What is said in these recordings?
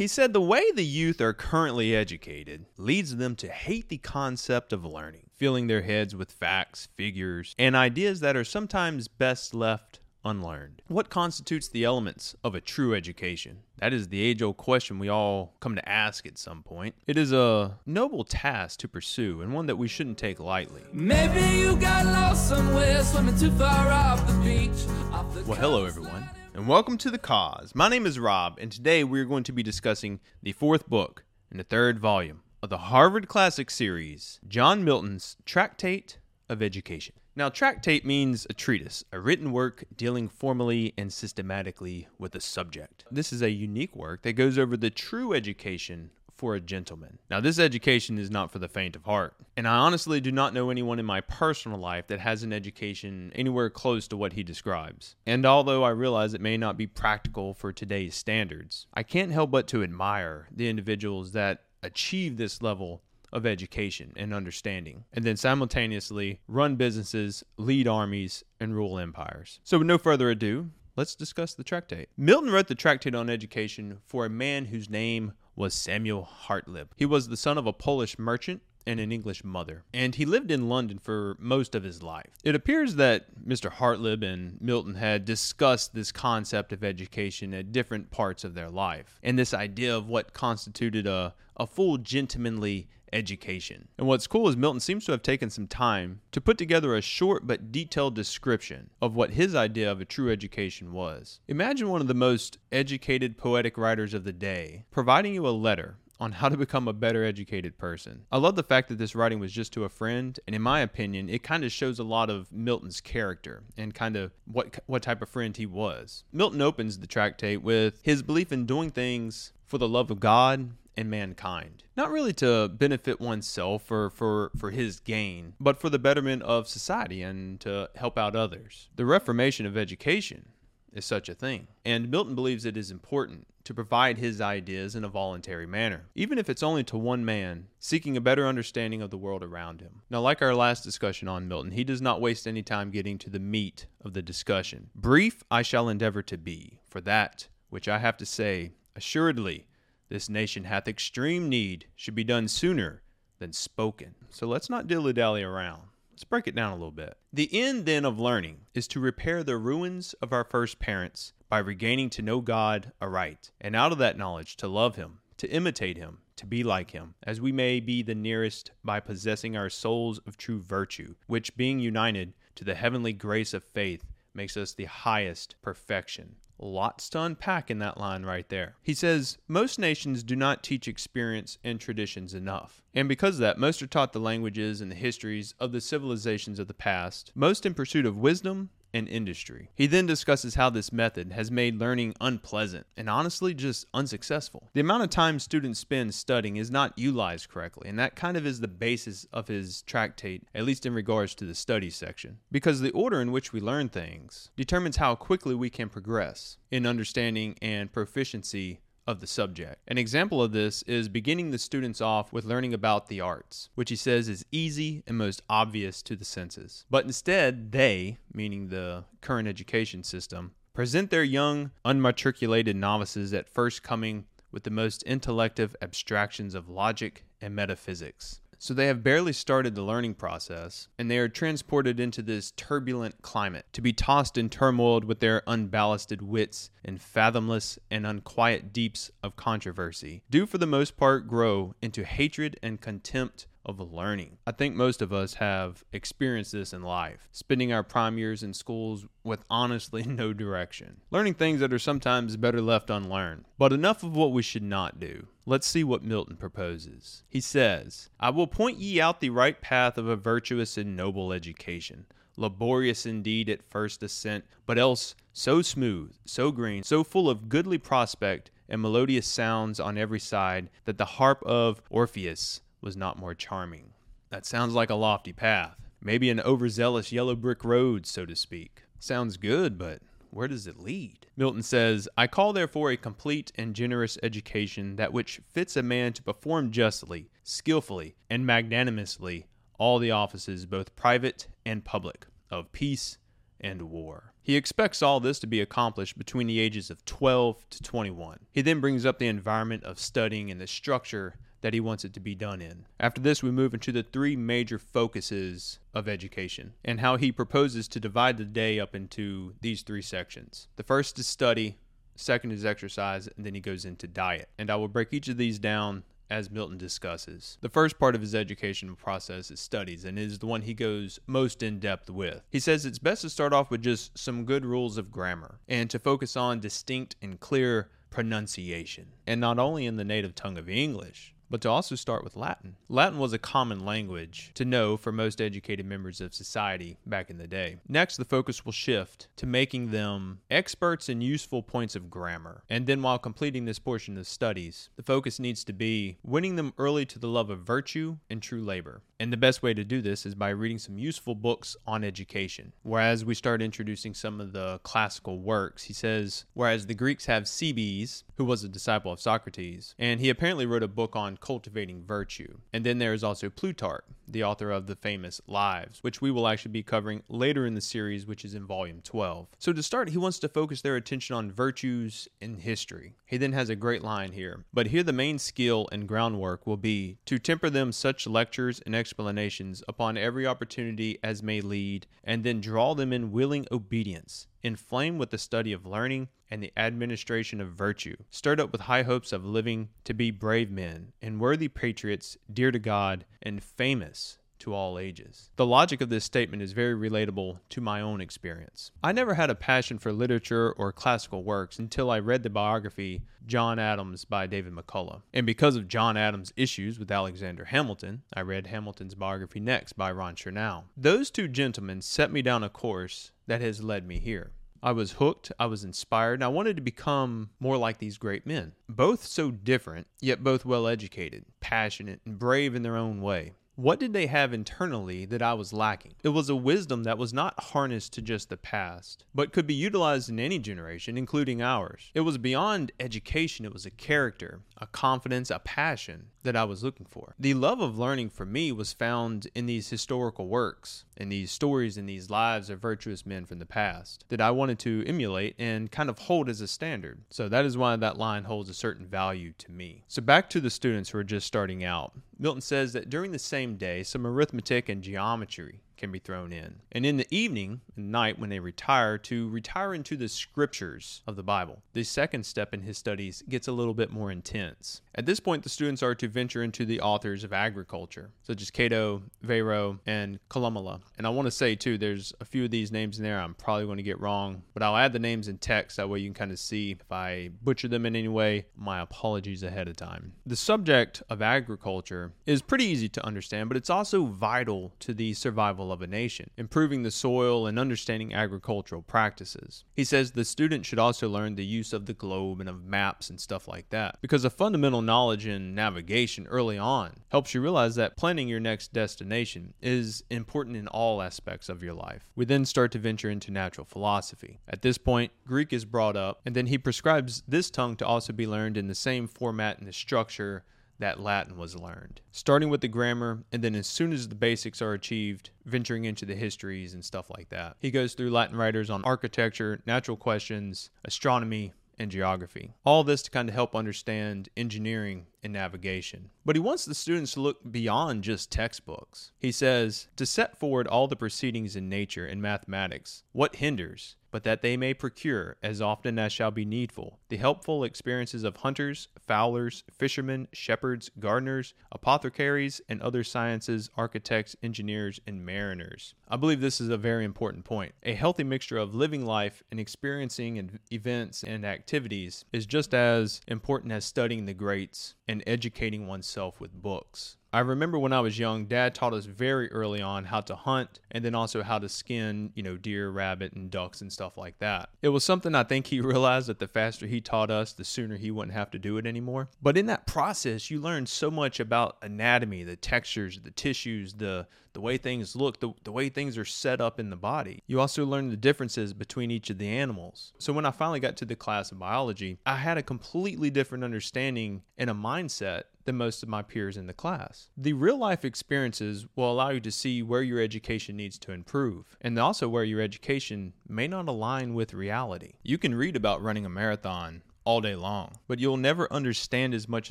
He said the way the youth are currently educated leads them to hate the concept of learning, filling their heads with facts, figures, and ideas that are sometimes best left unlearned. What constitutes the elements of a true education? That is the age old question we all come to ask at some point. It is a noble task to pursue and one that we shouldn't take lightly. Maybe you got lost somewhere, swimming too far off the beach. Off the Well, hello, everyone, and welcome to The Cause. My name is Rob, and today we're going to be discussing the fourth book in the third volume of the Harvard Classic series, John Milton's Tractate of Education. Now, tractate means a treatise, a written work dealing formally and systematically with a subject. This is a unique work that goes over the true education for a gentleman. Now, this education is not for the faint of heart, and I honestly do not know anyone in my personal life that has an education anywhere close to what he describes. And although I realize it may not be practical for today's standards, I can't help but to admire the individuals that achieve this level of education and understanding, and then simultaneously run businesses, lead armies, and rule empires. So, with no further ado, let's discuss the tractate. Milton wrote the tractate on education for a man whose name was Samuel Hartlib. He was the son of a Polish merchant and an English mother, and he lived in London for most of his life. It appears that Mr. Hartlib and Milton had discussed this concept of education at different parts of their life, and this idea of what constituted a, a full gentlemanly education. And what's cool is Milton seems to have taken some time to put together a short but detailed description of what his idea of a true education was. Imagine one of the most educated poetic writers of the day providing you a letter on how to become a better educated person. I love the fact that this writing was just to a friend, and in my opinion, it kind of shows a lot of Milton's character and kind of what what type of friend he was. Milton opens the tractate with his belief in doing things for the love of God and mankind. Not really to benefit oneself or for, for his gain, but for the betterment of society and to help out others. The reformation of education is such a thing. And Milton believes it is important to provide his ideas in a voluntary manner, even if it's only to one man seeking a better understanding of the world around him. Now, like our last discussion on Milton, he does not waste any time getting to the meat of the discussion. Brief I shall endeavor to be, for that which I have to say, assuredly, this nation hath extreme need should be done sooner than spoken. So let's not dilly dally around. Let's break it down a little bit. The end, then, of learning is to repair the ruins of our first parents by regaining to know God aright, and out of that knowledge to love Him, to imitate Him, to be like Him, as we may be the nearest by possessing our souls of true virtue, which, being united to the heavenly grace of faith, makes us the highest perfection. Lots to unpack in that line right there. He says, Most nations do not teach experience and traditions enough. And because of that, most are taught the languages and the histories of the civilizations of the past, most in pursuit of wisdom and industry. He then discusses how this method has made learning unpleasant and honestly just unsuccessful. The amount of time students spend studying is not utilized correctly, and that kind of is the basis of his tractate, at least in regards to the study section. Because the order in which we learn things determines how quickly we can progress in understanding and proficiency of the subject. An example of this is beginning the students off with learning about the arts, which he says is easy and most obvious to the senses. But instead, they, meaning the current education system, present their young, unmatriculated novices at first coming with the most intellective abstractions of logic and metaphysics. So they have barely started the learning process, and they are transported into this turbulent climate to be tossed and turmoiled with their unballasted wits in fathomless and unquiet deeps of controversy, do for the most part grow into hatred and contempt of learning. I think most of us have experienced this in life, spending our prime years in schools with honestly no direction, learning things that are sometimes better left unlearned. But enough of what we should not do. Let's see what Milton proposes. He says, I will point ye out the right path of a virtuous and noble education. Laborious indeed at first ascent, but else so smooth, so green, so full of goodly prospect and melodious sounds on every side, that the harp of Orpheus was not more charming. That sounds like a lofty path. Maybe an overzealous yellow brick road, so to speak. Sounds good, but where does it lead? Milton says, I call therefore a complete and generous education that which fits a man to perform justly, skillfully, and magnanimously all the offices, both private and public, of peace and war. He expects all this to be accomplished between the ages of 12 to 21. He then brings up the environment of studying and the structure that he wants it to be done in. After this, we move into the three major focuses of education and how he proposes to divide the day up into these three sections. The first is study, second is exercise, and then he goes into diet. And I will break each of these down as Milton discusses. The first part of his educational process is studies, and is the one he goes most in depth with. He says it's best to start off with just some good rules of grammar and to focus on distinct and clear pronunciation, and not only in the native tongue of English, but to also start with Latin. Latin was a common language to know for most educated members of society back in the day. Next, the focus will shift to making them experts in useful points of grammar. And then, while completing this portion of studies, the focus needs to be winning them early to the love of virtue and true labor. And the best way to do this is by reading some useful books on education. Whereas we start introducing some of the classical works, he says, whereas the Greeks have Cebes, who was a disciple of Socrates, and he apparently wrote a book on cultivating virtue. And then there is also Plutarch, the author of the famous Lives, which we will actually be covering later in the series, which is in volume 12. So to start, he wants to focus their attention on virtues in history. He then has a great line here. But here the main skill and groundwork will be to temper them such lectures and explanations upon every opportunity as may lead, and then draw them in willing obedience inflamed with the study of learning and the administration of virtue, stirred up with high hopes of living to be brave men and worthy patriots, dear to God, and famous to all ages. The logic of this statement is very relatable to my own experience. I never had a passion for literature or classical works until I read the biography John Adams by David McCullough. And because of John Adams' issues with Alexander Hamilton, I read Hamilton's biography next by Ron Chernow. Those two gentlemen set me down a course that has led me here. I was hooked, I was inspired, and I wanted to become more like these great men. Both so different, yet both well educated, passionate, and brave in their own way. What did they have internally that I was lacking? It was a wisdom that was not harnessed to just the past, but could be utilized in any generation, including ours. It was beyond education, it was a character, a confidence, a passion that I was looking for. The love of learning for me was found in these historical works, in these stories, in these lives of virtuous men from the past that I wanted to emulate and kind of hold as a standard. So that is why that line holds a certain value to me. So back to the students who are just starting out. Milton says that during the same day, some arithmetic and geometry can be thrown in. And in the evening and night, when they retire, to retire into the scriptures of the Bible. The second step in his studies gets a little bit more intense. At this point, the students are to venture into the authors of agriculture, such as Cato, Varro, and Columella. And I want to say, too, there's a few of these names in there I'm probably going to get wrong, but I'll add the names in text. That way you can kind of see if I butcher them in any way. My apologies ahead of time. The subject of agriculture is pretty easy to understand, but it's also vital to the survival of a nation, improving the soil and understanding agricultural practices. He says the student should also learn the use of the globe and of maps and stuff like that, because a fundamental knowledge in navigation early on helps you realize that planning your next destination is important in all aspects of your life. We then start to venture into natural philosophy. At this point, Greek is brought up, and then he prescribes this tongue to also be learned in the same format and the structure that Latin was learned. Starting with the grammar, and then as soon as the basics are achieved, venturing into the histories and stuff like that. He goes through Latin writers on architecture, natural questions, astronomy, and geography. All this to kind of help understand engineering and navigation. But he wants the students to look beyond just textbooks. He says, to set forward all the proceedings in nature and mathematics, what hinders? But that they may procure, as often as shall be needful, the helpful experiences of hunters, fowlers, fishermen, shepherds, gardeners, apothecaries, and other sciences, architects, engineers, and mariners. I believe this is a very important point. A healthy mixture of living life and experiencing events and activities is just as important as studying the greats and educating oneself with books. I remember when I was young, dad taught us very early on how to hunt and then also how to skin, you know, deer, rabbit, and ducks and stuff like that. It was something I think he realized that the faster he taught us, the sooner he wouldn't have to do it anymore. But in that process, you learn so much about anatomy, the textures, the tissues, the the way things look, the, the way things are set up in the body. You also learn the differences between each of the animals. So when I finally got to the class of biology, I had a completely different understanding and a mindset than most of my peers in the class. The real life experiences will allow you to see where your education needs to improve, and also where your education may not align with reality. You can read about running a marathon all day long, but you'll never understand as much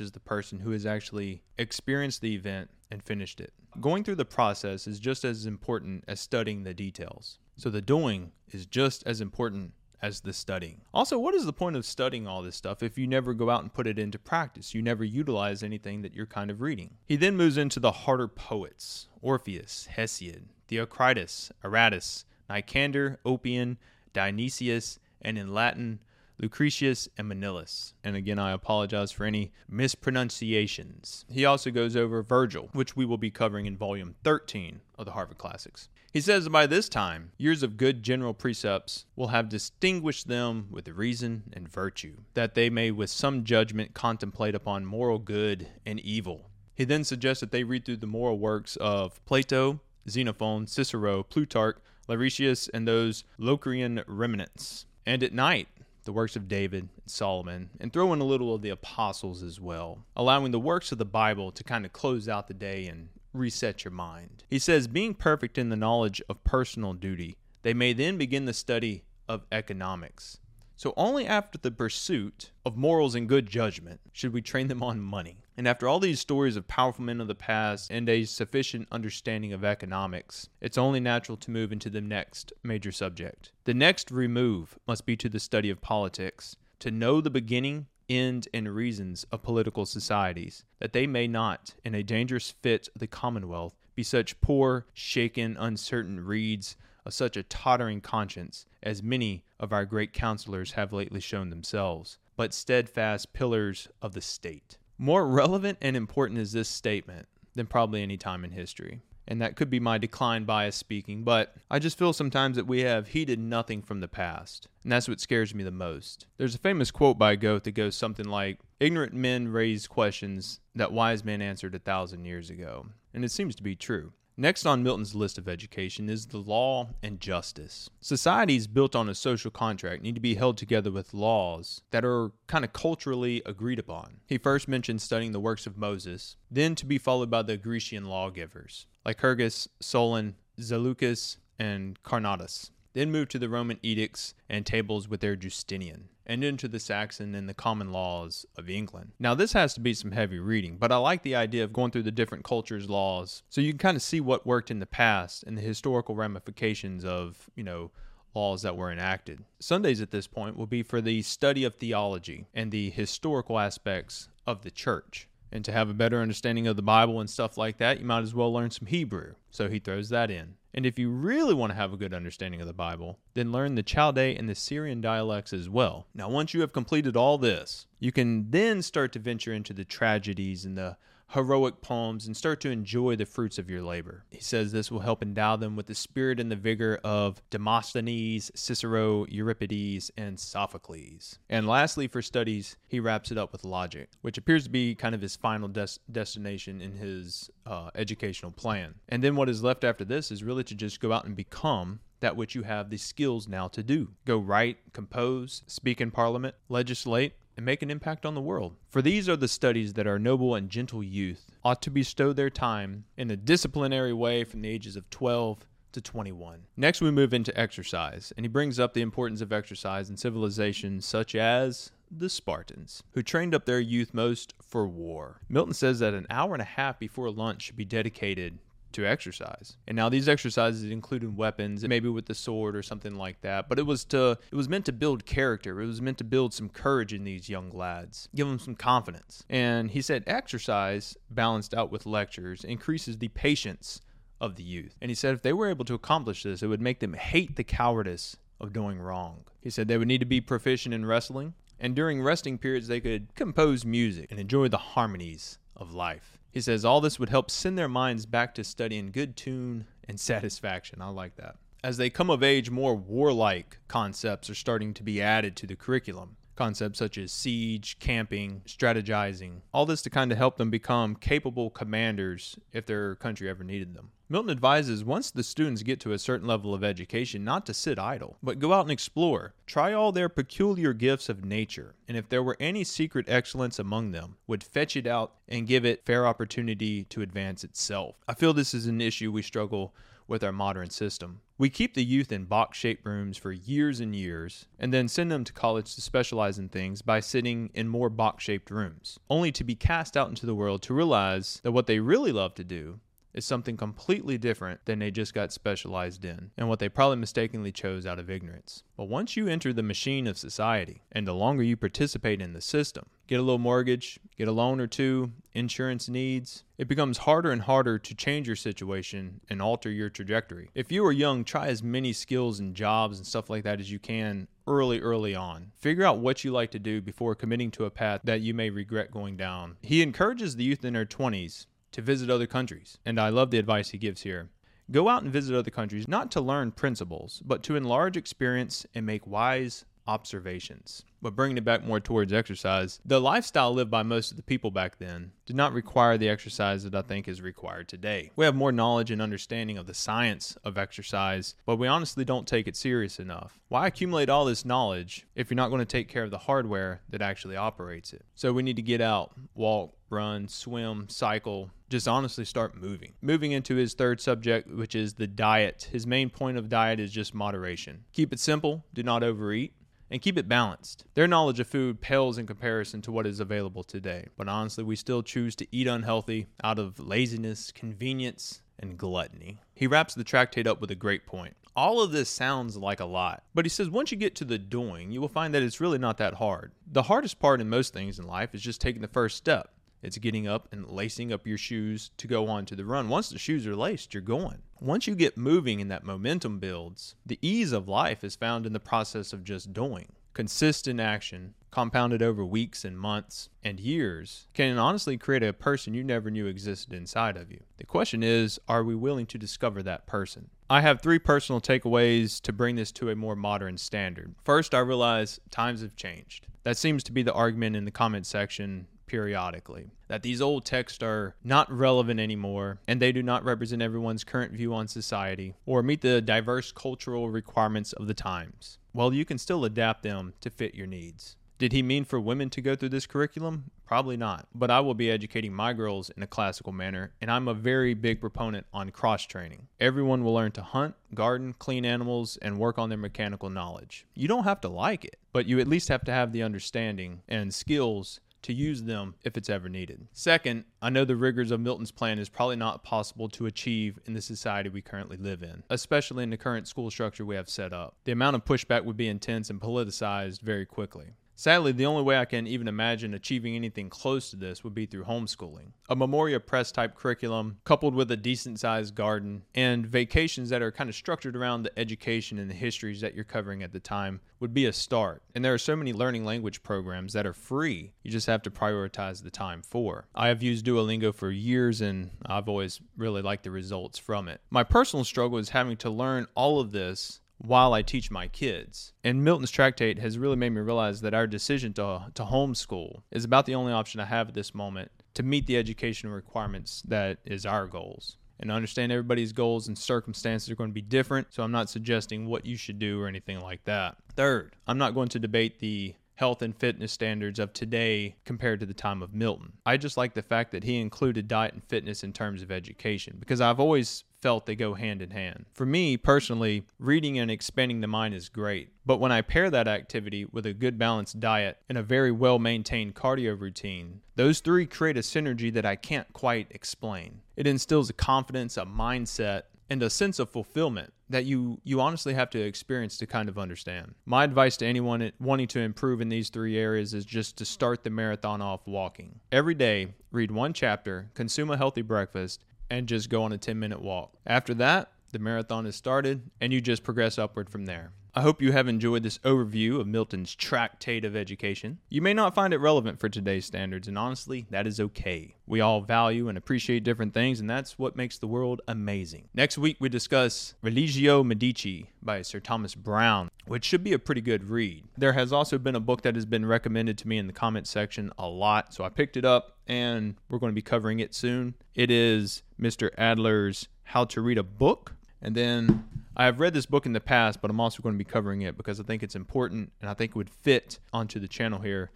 as the person who has actually experienced the event and finished it. Going through the process is just as important as studying the details. So the doing is just as important as the studying. Also, what is the point of studying all this stuff if you never go out and put it into practice? You never utilize anything that you're kind of reading. He then moves into the harder poets Orpheus, Hesiod, Theocritus, Aratus, Nicander, Oppian, Dionysius, and in Latin, Lucretius and Manilius. And again, I apologize for any mispronunciations. He also goes over Virgil, which we will be covering in volume 13 of the Harvard Classics. He says by this time, years of good general precepts will have distinguished them with reason and virtue, that they may with some judgment contemplate upon moral good and evil. He then suggests that they read through the moral works of Plato, Xenophon, Cicero, Plutarch, Laurentius, and those Locrian remnants. And at night, the works of David and Solomon, and throw in a little of the apostles as well, allowing the works of the Bible to kind of close out the day and reset your mind. He says, being perfect in the knowledge of personal duty, they may then begin the study of economics. So, only after the pursuit of morals and good judgment should we train them on money. And after all these stories of powerful men of the past and a sufficient understanding of economics, it's only natural to move into the next major subject. The next remove must be to the study of politics, to know the beginning end and reasons of political societies, that they may not, in a dangerous fit of the commonwealth, be such poor, shaken, uncertain reeds of such a tottering conscience as many of our great counselors have lately shown themselves, but steadfast pillars of the state. More relevant and important is this statement than probably any time in history and that could be my decline bias speaking, but I just feel sometimes that we have heeded nothing from the past, and that's what scares me the most. There's a famous quote by Goethe that goes something like, Ignorant men raise questions that wise men answered a thousand years ago, and it seems to be true. Next on Milton's list of education is the law and justice. Societies built on a social contract need to be held together with laws that are kind of culturally agreed upon. He first mentioned studying the works of Moses, then to be followed by the Grecian lawgivers. Lycurgus, Solon, Zaleucus, and Carnottus. Then moved to the Roman edicts and tables with their Justinian, and into the Saxon and the common laws of England. Now, this has to be some heavy reading, but I like the idea of going through the different cultures' laws so you can kind of see what worked in the past and the historical ramifications of, you know, laws that were enacted. Sundays at this point will be for the study of theology and the historical aspects of the church. And to have a better understanding of the Bible and stuff like that, you might as well learn some Hebrew. So he throws that in. And if you really want to have a good understanding of the Bible, then learn the Chaldee and the Syrian dialects as well. Now, once you have completed all this, you can then start to venture into the tragedies and the heroic poems and start to enjoy the fruits of your labor. He says this will help endow them with the spirit and the vigor of Demosthenes, Cicero, Euripides, and Sophocles. And lastly, for studies, he wraps it up with logic, which appears to be kind of his final des- destination in his uh, educational plan. And then what is left after this is really to just go out and become that which you have the skills now to do. Go write, compose, speak in parliament, legislate, and make an impact on the world. For these are the studies that our noble and gentle youth ought to bestow their time in a disciplinary way from the ages of 12 to 21. Next, we move into exercise, and he brings up the importance of exercise in civilizations such as the Spartans, who trained up their youth most for war. Milton says that an hour and a half before lunch should be dedicated to exercise. And now these exercises included weapons, maybe with the sword or something like that, but it was to it was meant to build character. It was meant to build some courage in these young lads, give them some confidence. And he said exercise balanced out with lectures increases the patience of the youth. And he said if they were able to accomplish this, it would make them hate the cowardice of doing wrong. He said they would need to be proficient in wrestling, and during resting periods they could compose music and enjoy the harmonies of life. He says all this would help send their minds back to studying good tune and satisfaction. I like that. As they come of age, more warlike concepts are starting to be added to the curriculum. Concepts such as siege, camping, strategizing, all this to kind of help them become capable commanders if their country ever needed them. Milton advises once the students get to a certain level of education not to sit idle, but go out and explore. Try all their peculiar gifts of nature, and if there were any secret excellence among them, would fetch it out and give it fair opportunity to advance itself. I feel this is an issue we struggle with our modern system. We keep the youth in box shaped rooms for years and years, and then send them to college to specialize in things by sitting in more box shaped rooms, only to be cast out into the world to realize that what they really love to do is something completely different than they just got specialized in, and what they probably mistakenly chose out of ignorance. But once you enter the machine of society, and the longer you participate in the system, get a little mortgage, get a loan or two, insurance needs, it becomes harder and harder to change your situation and alter your trajectory. If you are young, try as many skills and jobs and stuff like that as you can early, early on. Figure out what you like to do before committing to a path that you may regret going down. He encourages the youth in their 20s to visit other countries. And I love the advice he gives here. Go out and visit other countries, not to learn principles, but to enlarge experience and make wise observations. But bringing it back more towards exercise, the lifestyle lived by most of the people back then did not require the exercise that I think is required today. We have more knowledge and understanding of the science of exercise, but we honestly don't take it serious enough. Why accumulate all this knowledge if you're not going to take care of the hardware that actually operates it? So we need to get out, walk, run, swim, cycle, just honestly start moving. Moving into his third subject, which is the diet. His main point of diet is just moderation. Keep it simple, do not overeat and keep it balanced. Their knowledge of food pales in comparison to what is available today, but honestly, we still choose to eat unhealthy out of laziness, convenience, and gluttony. He wraps the tractate up with a great point. All of this sounds like a lot, but he says once you get to the doing, you will find that it's really not that hard. The hardest part in most things in life is just taking the first step. It's getting up and lacing up your shoes to go on to the run. Once the shoes are laced, you're going. Once you get moving and that momentum builds, the ease of life is found in the process of just doing. Consistent action, compounded over weeks and months and years, can honestly create a person you never knew existed inside of you. The question is are we willing to discover that person? I have three personal takeaways to bring this to a more modern standard. First, I realize times have changed. That seems to be the argument in the comment section periodically. That these old texts are not relevant anymore and they do not represent everyone's current view on society or meet the diverse cultural requirements of the times. Well, you can still adapt them to fit your needs. Did he mean for women to go through this curriculum? Probably not. But I will be educating my girls in a classical manner, and I'm a very big proponent on cross training. Everyone will learn to hunt, garden, clean animals, and work on their mechanical knowledge. You don't have to like it, but you at least have to have the understanding and skills to use them if it's ever needed. Second, I know the rigors of Milton's plan is probably not possible to achieve in the society we currently live in, especially in the current school structure we have set up. The amount of pushback would be intense and politicized very quickly. Sadly, the only way I can even imagine achieving anything close to this would be through homeschooling. A Memoria Press type curriculum, coupled with a decent sized garden, and vacations that are kind of structured around the education and the histories that you're covering at the time, would be a start. And there are so many learning language programs that are free, you just have to prioritize the time for. I have used Duolingo for years and I've always really liked the results from it. My personal struggle is having to learn all of this while I teach my kids. And Milton's tractate has really made me realize that our decision to, to homeschool is about the only option I have at this moment to meet the educational requirements that is our goals. And I understand everybody's goals and circumstances are going to be different, so I'm not suggesting what you should do or anything like that. Third, I'm not going to debate the health and fitness standards of today compared to the time of Milton. I just like the fact that he included diet and fitness in terms of education because I've always felt they go hand in hand. For me personally, reading and expanding the mind is great, but when I pair that activity with a good balanced diet and a very well maintained cardio routine, those three create a synergy that I can't quite explain. It instills a confidence, a mindset, and a sense of fulfillment that you you honestly have to experience to kind of understand. My advice to anyone wanting to improve in these three areas is just to start the marathon off walking. Every day, read one chapter, consume a healthy breakfast, and just go on a 10 minute walk. After that, the marathon is started and you just progress upward from there. I hope you have enjoyed this overview of Milton's Tractate of Education. You may not find it relevant for today's standards, and honestly, that is okay. We all value and appreciate different things, and that's what makes the world amazing. Next week, we discuss Religio Medici by Sir Thomas Browne, which should be a pretty good read. There has also been a book that has been recommended to me in the comment section a lot, so I picked it up and we're going to be covering it soon. It is Mr. Adler's How to Read a Book. And then I have read this book in the past, but I'm also going to be covering it because I think it's important and I think it would fit onto the channel here.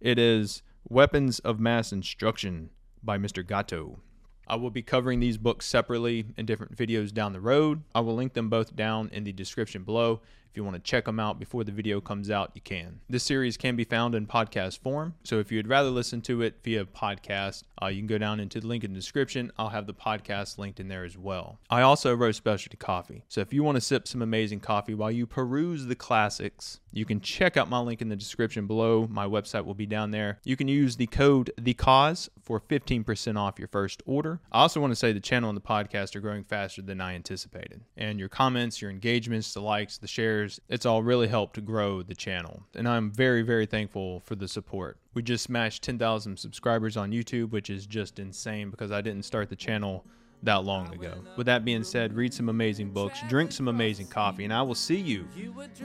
It is Weapons of Mass Instruction by Mr. Gatto. I will be covering these books separately in different videos down the road. I will link them both down in the description below. If you want to check them out before the video comes out, you can. This series can be found in podcast form, so if you'd rather listen to it via podcast, uh, you can go down into the link in the description. I'll have the podcast linked in there as well. I also roast specialty coffee, so if you want to sip some amazing coffee while you peruse the classics, you can check out my link in the description below. My website will be down there. You can use the code the cause for 15% off your first order. I also want to say the channel and the podcast are growing faster than I anticipated. And your comments, your engagements, the likes, the shares, it's all really helped grow the channel. And I'm very, very thankful for the support. We just smashed 10,000 subscribers on YouTube, which is just insane because I didn't start the channel that long ago. With that being said, read some amazing books, drink some amazing coffee, and I will see you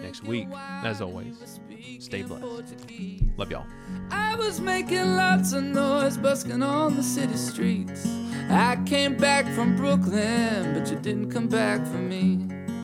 next week. As always, stay blessed. Love y'all. I was making lots of noise, busking on the city streets. I came back from Brooklyn, but you didn't come back for me.